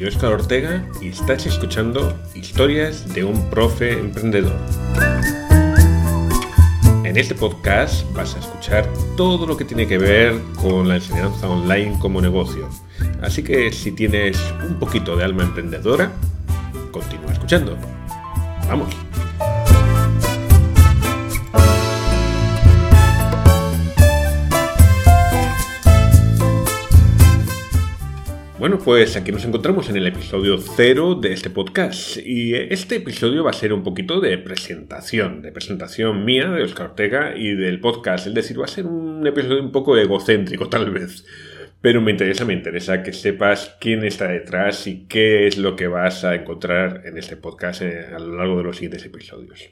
Soy Oscar Ortega y estás escuchando Historias de un profe emprendedor. En este podcast vas a escuchar todo lo que tiene que ver con la enseñanza online como negocio. Así que si tienes un poquito de alma emprendedora, continúa escuchando. Vamos. Bueno, pues aquí nos encontramos en el episodio cero de este podcast. Y este episodio va a ser un poquito de presentación, de presentación mía, de Oscar Ortega y del podcast, es decir, va a ser un episodio un poco egocéntrico tal vez, pero me interesa, me interesa que sepas quién está detrás y qué es lo que vas a encontrar en este podcast eh, a lo largo de los siguientes episodios.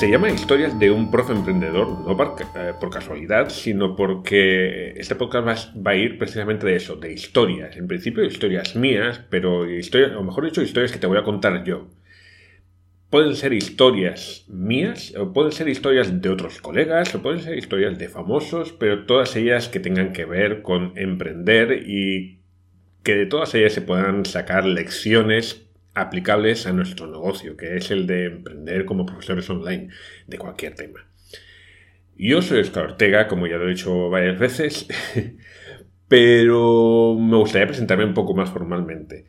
Se llama Historias de un profe emprendedor, no eh, por, casualidad, sino porque este podcast va, a ir precisamente de eso, de historias. En principio historias mías, pero historias, o mejor dicho, historias que te voy a contar yo. Pueden ser historias mías, o pueden ser historias de otros colegas, o pueden ser historias de famosos, pero todas ellas que tengan que ver con emprender y que de todas ellas se puedan sacar lecciones aplicables a nuestro negocio, que es el de emprender como profesores online de cualquier tema. Yo soy Oscar Ortega, como ya lo he dicho varias veces, pero me gustaría presentarme un poco más formalmente.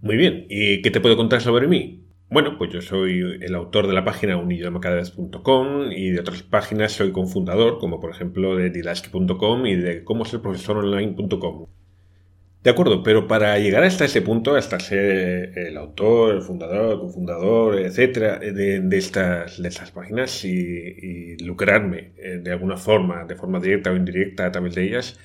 Muy bien, ¿y qué te puedo contar sobre mí? Bueno, pues yo soy el autor de la página unidiomacadavez.com y de otras páginas soy cofundador, como por ejemplo de didaski.com y de cómo ser profesor online.com. De acuerdo, pero para llegar hasta ese punto, hasta ser el autor, el fundador, el cofundador, etcétera, de, estas, de estas páginas y, lucrarme eh, de alguna forma, de forma directa o indirecta a través de ellas,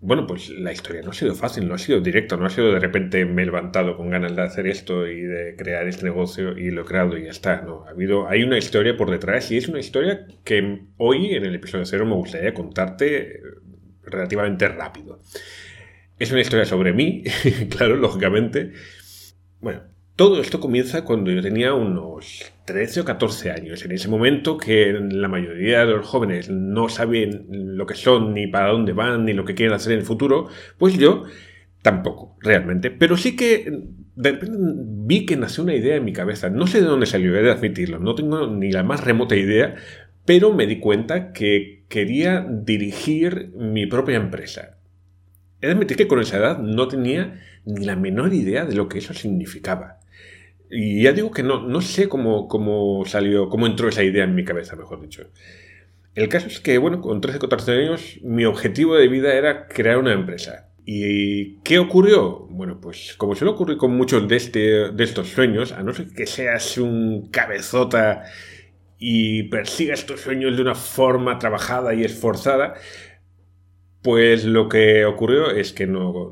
bueno, pues la historia no ha sido fácil, no ha sido directa, no ha sido de repente me he levantado con ganas de hacer esto y de crear este negocio y lo he creado y ya está. No, ha habido, hay una historia por detrás y es una historia que hoy en el episodio cero me gustaría contarte relativamente rápido. Es una historia sobre mí, claro, lógicamente. Bueno, todo esto comienza cuando yo tenía unos 13 o 14 años. En ese momento que la mayoría de los jóvenes no saben lo que son, ni para dónde van, ni lo que quieren hacer en el futuro, pues yo tampoco, realmente. Pero sí que de repente vi que nació una idea en mi cabeza. No sé de dónde salió, he de admitirlo. No tengo ni la más remota idea, pero me di cuenta que quería dirigir mi propia empresa. He de admitir que con esa edad no tenía ni la menor idea de lo que eso significaba. Y ya digo que no, no sé cómo, cómo salió, cómo entró esa idea en mi cabeza, mejor dicho. El caso es que, bueno, con 13 o 14 años, mi objetivo de vida era crear una empresa. ¿Y qué ocurrió? Bueno, pues como suele ocurrir con muchos de, este, de estos sueños, a no ser que seas un cabezota y persigas tus sueños de una forma trabajada y esforzada, pues lo que ocurrió es que no,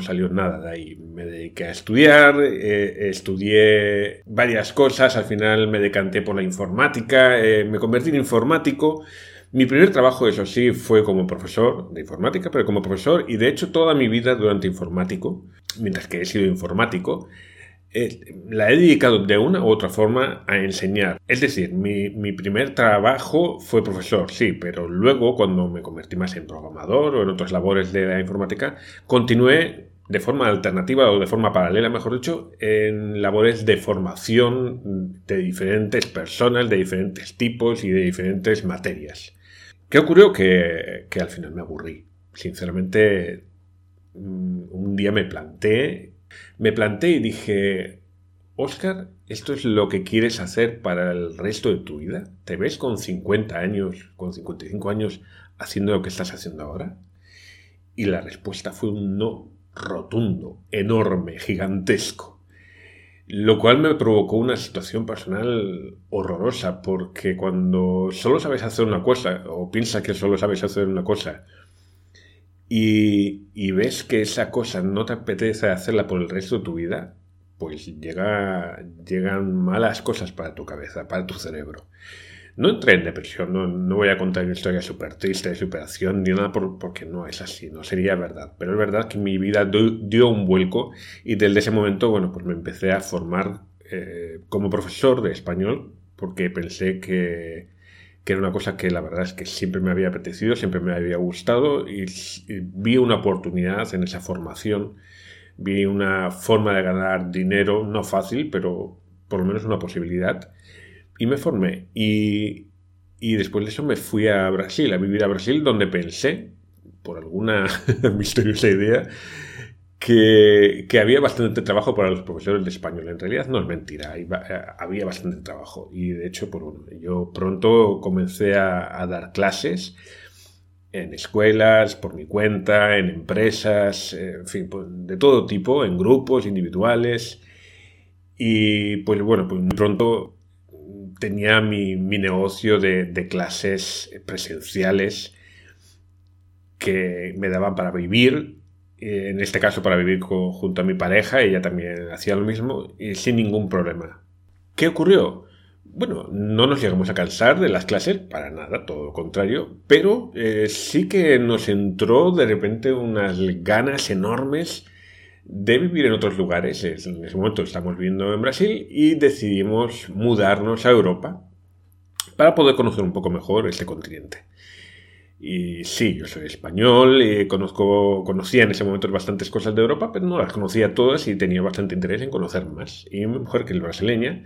salió nada de ahí. Me dediqué a estudiar, eh, estudié varias cosas, al final me decanté por la informática, eh, me convertí en informático. Mi primer trabajo, eso sí, fue como profesor de informática, pero como profesor, y de hecho toda mi vida durante informático, mientras que he sido informático, la he dedicado de una u otra forma a enseñar. Es decir, mi, primer trabajo fue profesor, sí, pero luego cuando me convertí más en programador o en otras labores de la informática, continué de forma alternativa o de forma paralela, mejor dicho, en labores de formación de diferentes personas, de diferentes tipos y de diferentes materias. ¿Qué ocurrió? Que, al final me aburrí. Sinceramente, mm, un día me planté me planté y dije, Oscar, ¿esto es lo que quieres hacer para el resto de tu vida? ¿Te ves con 50 años, con 55 años, haciendo lo que estás haciendo ahora? Y la respuesta fue un no rotundo, enorme, gigantesco. Lo cual me provocó una situación personal horrorosa, porque cuando solo sabes hacer una cosa, o piensas que solo sabes hacer una cosa, y, ves que esa cosa no te apetece hacerla por el resto de tu vida, pues llega, llegan malas cosas para tu cabeza, para tu cerebro. No entré en depresión, no, voy a contar una historia súper triste de superación ni nada porque no es así, no sería verdad. Pero es verdad que mi vida dio un vuelco y desde ese momento, bueno, pues me empecé a formar eh, como profesor de español porque pensé que, que, era una cosa que la verdad es que siempre me había apetecido, siempre me había gustado y vi una oportunidad en esa formación, vi una forma de ganar dinero, no fácil, pero por lo menos una posibilidad y me formé. Y, después de eso me fui a Brasil, a vivir a Brasil, donde pensé, por alguna misteriosa idea, que, había bastante trabajo para los profesores de español. En realidad no es mentira, eh, había bastante trabajo. Y de hecho, yo pronto comencé a, dar clases en escuelas, por mi cuenta, en empresas, en fin, pues, de todo tipo, en grupos individuales. Y pues bueno, pues muy pronto tenía mi, negocio de, clases presenciales que me daban para vivir, en este caso para vivir junto a mi pareja, ella también hacía lo mismo y sin ningún problema. ¿Qué ocurrió? Bueno, no nos llegamos a cansar de las clases, para nada, todo lo contrario, pero eh, sí que nos entró de repente unas ganas enormes de vivir en otros lugares. En ese momento estamos viviendo en Brasil y decidimos mudarnos a Europa para poder conocer un poco mejor este continente. Y sí, yo soy español y conozco, conocía en ese momento bastantes cosas de Europa, pero no las conocía todas y tenía bastante interés en conocer más. Y mi mujer, que es brasileña,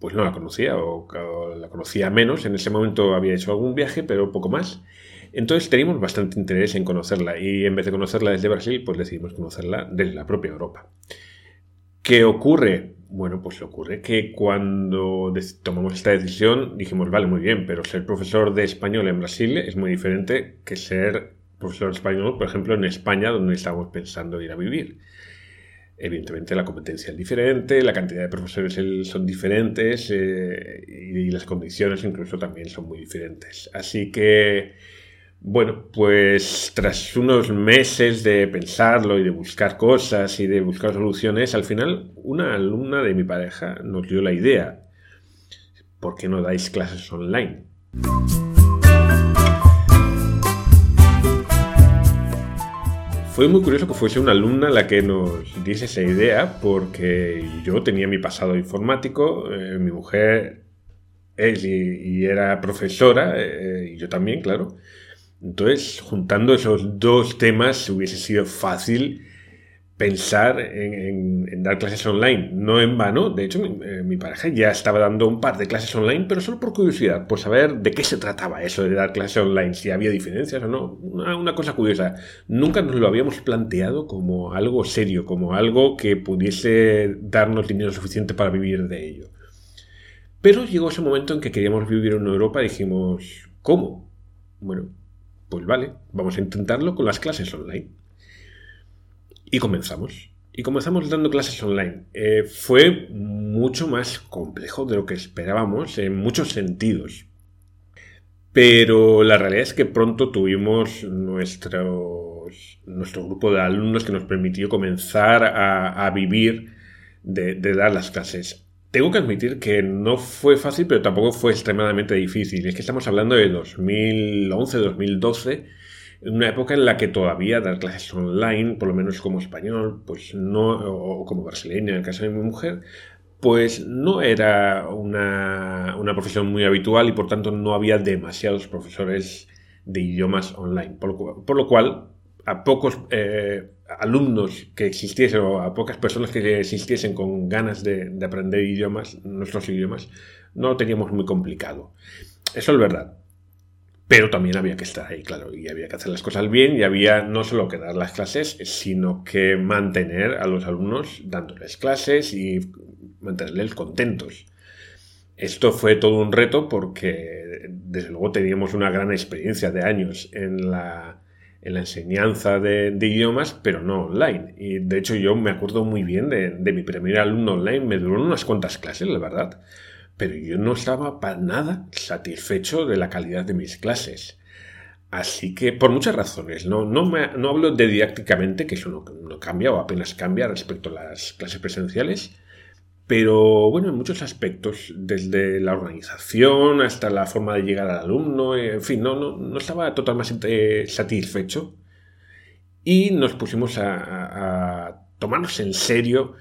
pues no la conocía o, o la conocía menos. En ese momento había hecho algún viaje, pero poco más. Entonces teníamos bastante interés en conocerla y en vez de conocerla desde Brasil, pues decidimos conocerla desde la propia Europa. ¿Qué ocurre? Bueno, pues ocurre que cuando tomamos esta decisión dijimos, vale, muy bien, pero ser profesor de español en Brasil es muy diferente que ser profesor español, por ejemplo, en España, donde estamos pensando ir a vivir. Evidentemente la competencia es diferente, la cantidad de profesores son diferentes eh, y las condiciones incluso también son muy diferentes. Así que bueno, pues tras unos meses de pensarlo y de buscar cosas y de buscar soluciones, al final una alumna de mi pareja nos dio la idea. ¿Por qué no dais clases online? Fue muy curioso que fuese una alumna la que nos diese esa idea porque yo tenía mi pasado informático, eh, mi mujer es y, era profesora, eh, y yo también, claro. Entonces, juntando esos dos temas, hubiese sido fácil pensar en, dar clases online. No en vano, de hecho, eh, mi, pareja ya estaba dando un par de clases online, pero solo por curiosidad, por saber de qué se trataba eso de dar clases online, si había diferencias o no. Una, cosa curiosa. Nunca nos lo habíamos planteado como algo serio, como algo que pudiese darnos dinero suficiente para vivir de ello. Pero llegó ese momento en que queríamos vivir en Europa y dijimos, ¿cómo? Bueno, pues vale, vamos a intentarlo con las clases online. Y comenzamos. Y comenzamos dando clases online. Eh, fue mucho más complejo de lo que esperábamos en muchos sentidos. Pero la realidad es que pronto tuvimos nuestro grupo de alumnos que nos permitió comenzar a, vivir de, de, dar las clases. Tengo que admitir que no fue fácil, pero tampoco fue extremadamente difícil. Es que estamos hablando de 2011-2012, una época en la que todavía dar clases online, por lo menos como español, pues no, o como brasileña en el caso de mi mujer, pues no era una, profesión muy habitual y por tanto no había demasiados profesores de idiomas online. Por lo, cual, a pocos eh, alumnos que existiesen o a pocas personas que existiesen con ganas de, aprender idiomas, nuestros idiomas, no lo teníamos muy complicado. Eso es verdad. Pero también había que estar ahí, claro, y había que hacer las cosas bien y había no solo que dar las clases, sino que mantener a los alumnos dándoles clases y mantenerles contentos. Esto fue todo un reto porque desde luego teníamos una gran experiencia de años en la, en la enseñanza de, idiomas, pero no online. Y de hecho yo me acuerdo muy bien de, mi primer alumno online, me duró unas cuantas clases, la verdad, pero yo no estaba para nada satisfecho de la calidad de mis clases. Así que, por muchas razones, no, no, me, no hablo de didácticamente, que eso no, no, cambia o apenas cambia respecto a las clases presenciales, pero bueno, en muchos aspectos, desde la organización hasta la forma de llegar al alumno, en fin, no, no, no estaba totalmente satisfecho. Y nos pusimos a tomarnos en serio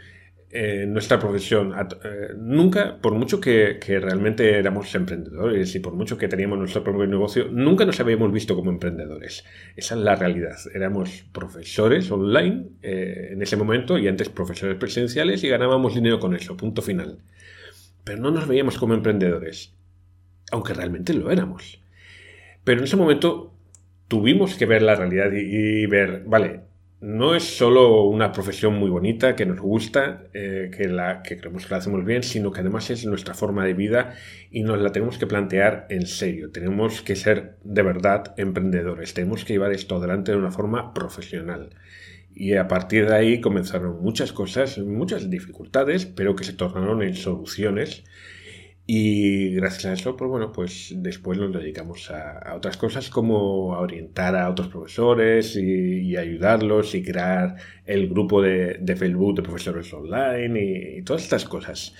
en nuestra profesión. Eh, nunca, por mucho que, realmente éramos emprendedores y por mucho que teníamos nuestro propio negocio, nunca nos habíamos visto como emprendedores. Esa es la realidad. Éramos profesores online eh, en ese momento y antes profesores presenciales y ganábamos dinero con eso, punto final. Pero no nos veíamos como emprendedores, aunque realmente lo éramos. Pero en ese momento tuvimos que ver la realidad y ver, vale, no es solo una profesión muy bonita que nos gusta, eh, que, la, que creemos que la hacemos bien, sino que además es nuestra forma de vida y nos la tenemos que plantear en serio. Tenemos que ser de verdad emprendedores, tenemos que llevar esto adelante de una forma profesional. Y a partir de ahí comenzaron muchas cosas, muchas dificultades, pero que se tornaron en soluciones y gracias a eso, pues bueno, pues después nos dedicamos a, otras cosas como a orientar a otros profesores y, ayudarlos y crear el grupo de, Facebook de profesores online y, todas estas cosas.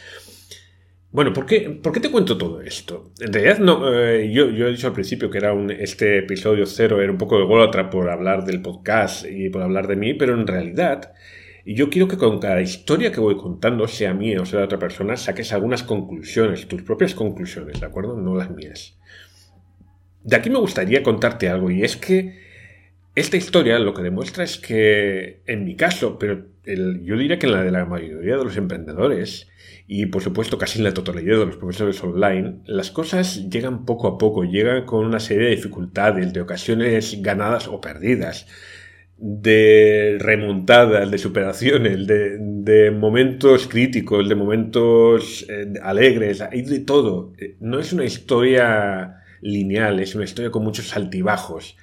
Bueno, ¿por qué, ¿por qué, te cuento todo esto? En realidad, no, eh, yo, yo, he dicho al principio que era un, este episodio cero era un poco de golatra por hablar del podcast y por hablar de mí, pero en realidad y yo quiero que con cada historia que voy contando, sea mía o sea de otra persona, saques algunas conclusiones, tus propias conclusiones, ¿de acuerdo? No las mías. De aquí me gustaría contarte algo, y es que esta historia lo que demuestra es que, en mi caso, pero yo diría que en la de la mayoría de los emprendedores, y por supuesto casi en la totalidad de los profesores online, las cosas llegan poco a poco, llegan con una serie de dificultades, de ocasiones ganadas o perdidas de remontadas, de superaciones, de, momentos críticos, de momentos eh, alegres, hay de todo. No es una historia lineal, es una historia con muchos altibajos.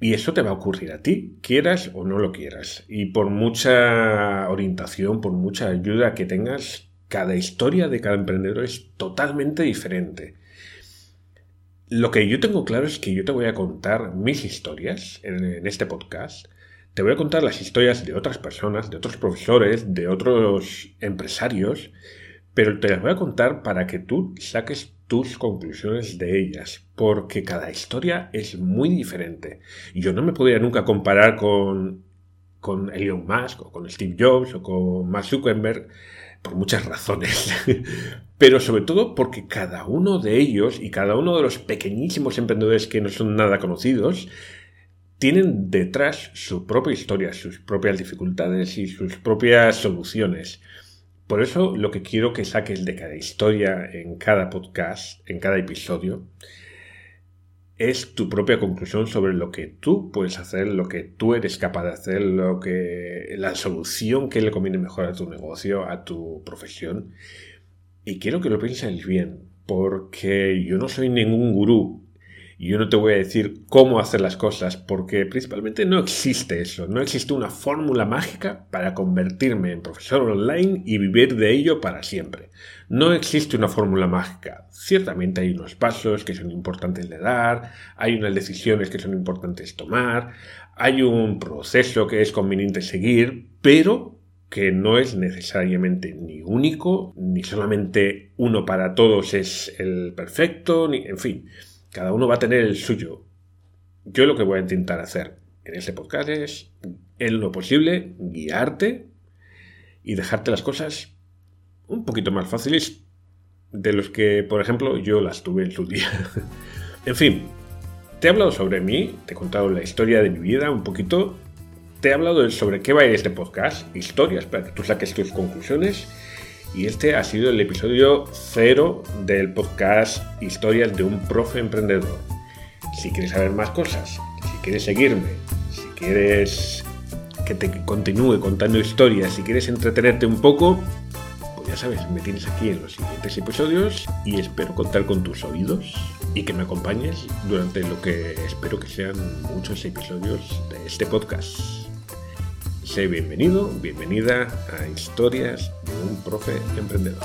Y eso te va a ocurrir a ti, quieras o no lo quieras. Y por mucha orientación, por mucha ayuda que tengas, cada historia de cada emprendedor es totalmente diferente. Lo que yo tengo claro es que yo te voy a contar mis historias en, este podcast. Te voy a contar las historias de otras personas, de otros profesores, de otros empresarios, pero te las voy a contar para que tú saques tus conclusiones de ellas, porque cada historia es muy diferente. Yo no me podría nunca comparar con, con Elon Musk o con Steve Jobs o con Mark Zuckerberg por muchas razones, pero sobre todo porque cada uno de ellos y cada uno de los pequeñísimos emprendedores que no son nada conocidos, tienen detrás su propia historia, sus propias dificultades y sus propias soluciones. Por eso lo que quiero que saques de cada historia en cada podcast, en cada episodio, es tu propia conclusión sobre lo que tú puedes hacer, lo que tú eres capaz de hacer, lo que la solución que le conviene mejor a tu negocio, a tu profesión. Y quiero que lo pienses bien, porque yo no soy ningún gurú yo no te voy a decir cómo hacer las cosas, porque principalmente no existe eso, no existe una fórmula mágica para convertirme en profesor online y vivir de ello para siempre. No existe una fórmula mágica. Ciertamente hay unos pasos que son importantes de dar, hay unas decisiones que son importantes tomar, hay un proceso que es conveniente seguir, pero que no es necesariamente ni único, ni solamente uno para todos es el perfecto, ni, en fin. Cada uno va a tener el suyo. Yo lo que voy a intentar hacer en este podcast es, en lo posible, guiarte y dejarte las cosas un poquito más fáciles de los que, por ejemplo, yo las tuve en su día. en fin, te he hablado sobre mí, te he contado la historia de mi vida un poquito, te he hablado sobre qué va a ir este podcast, historias, para que tú saques tus conclusiones y este ha sido el episodio cero del podcast Historias de un profe emprendedor. Si quieres saber más cosas, si quieres seguirme, si quieres que te continúe contando historias, si quieres entretenerte un poco, pues ya sabes, me tienes aquí en los siguientes episodios y espero contar con tus oídos y que me acompañes durante lo que espero que sean muchos episodios de este podcast. Sé bienvenido, bienvenida a Historias de un profe emprendedor.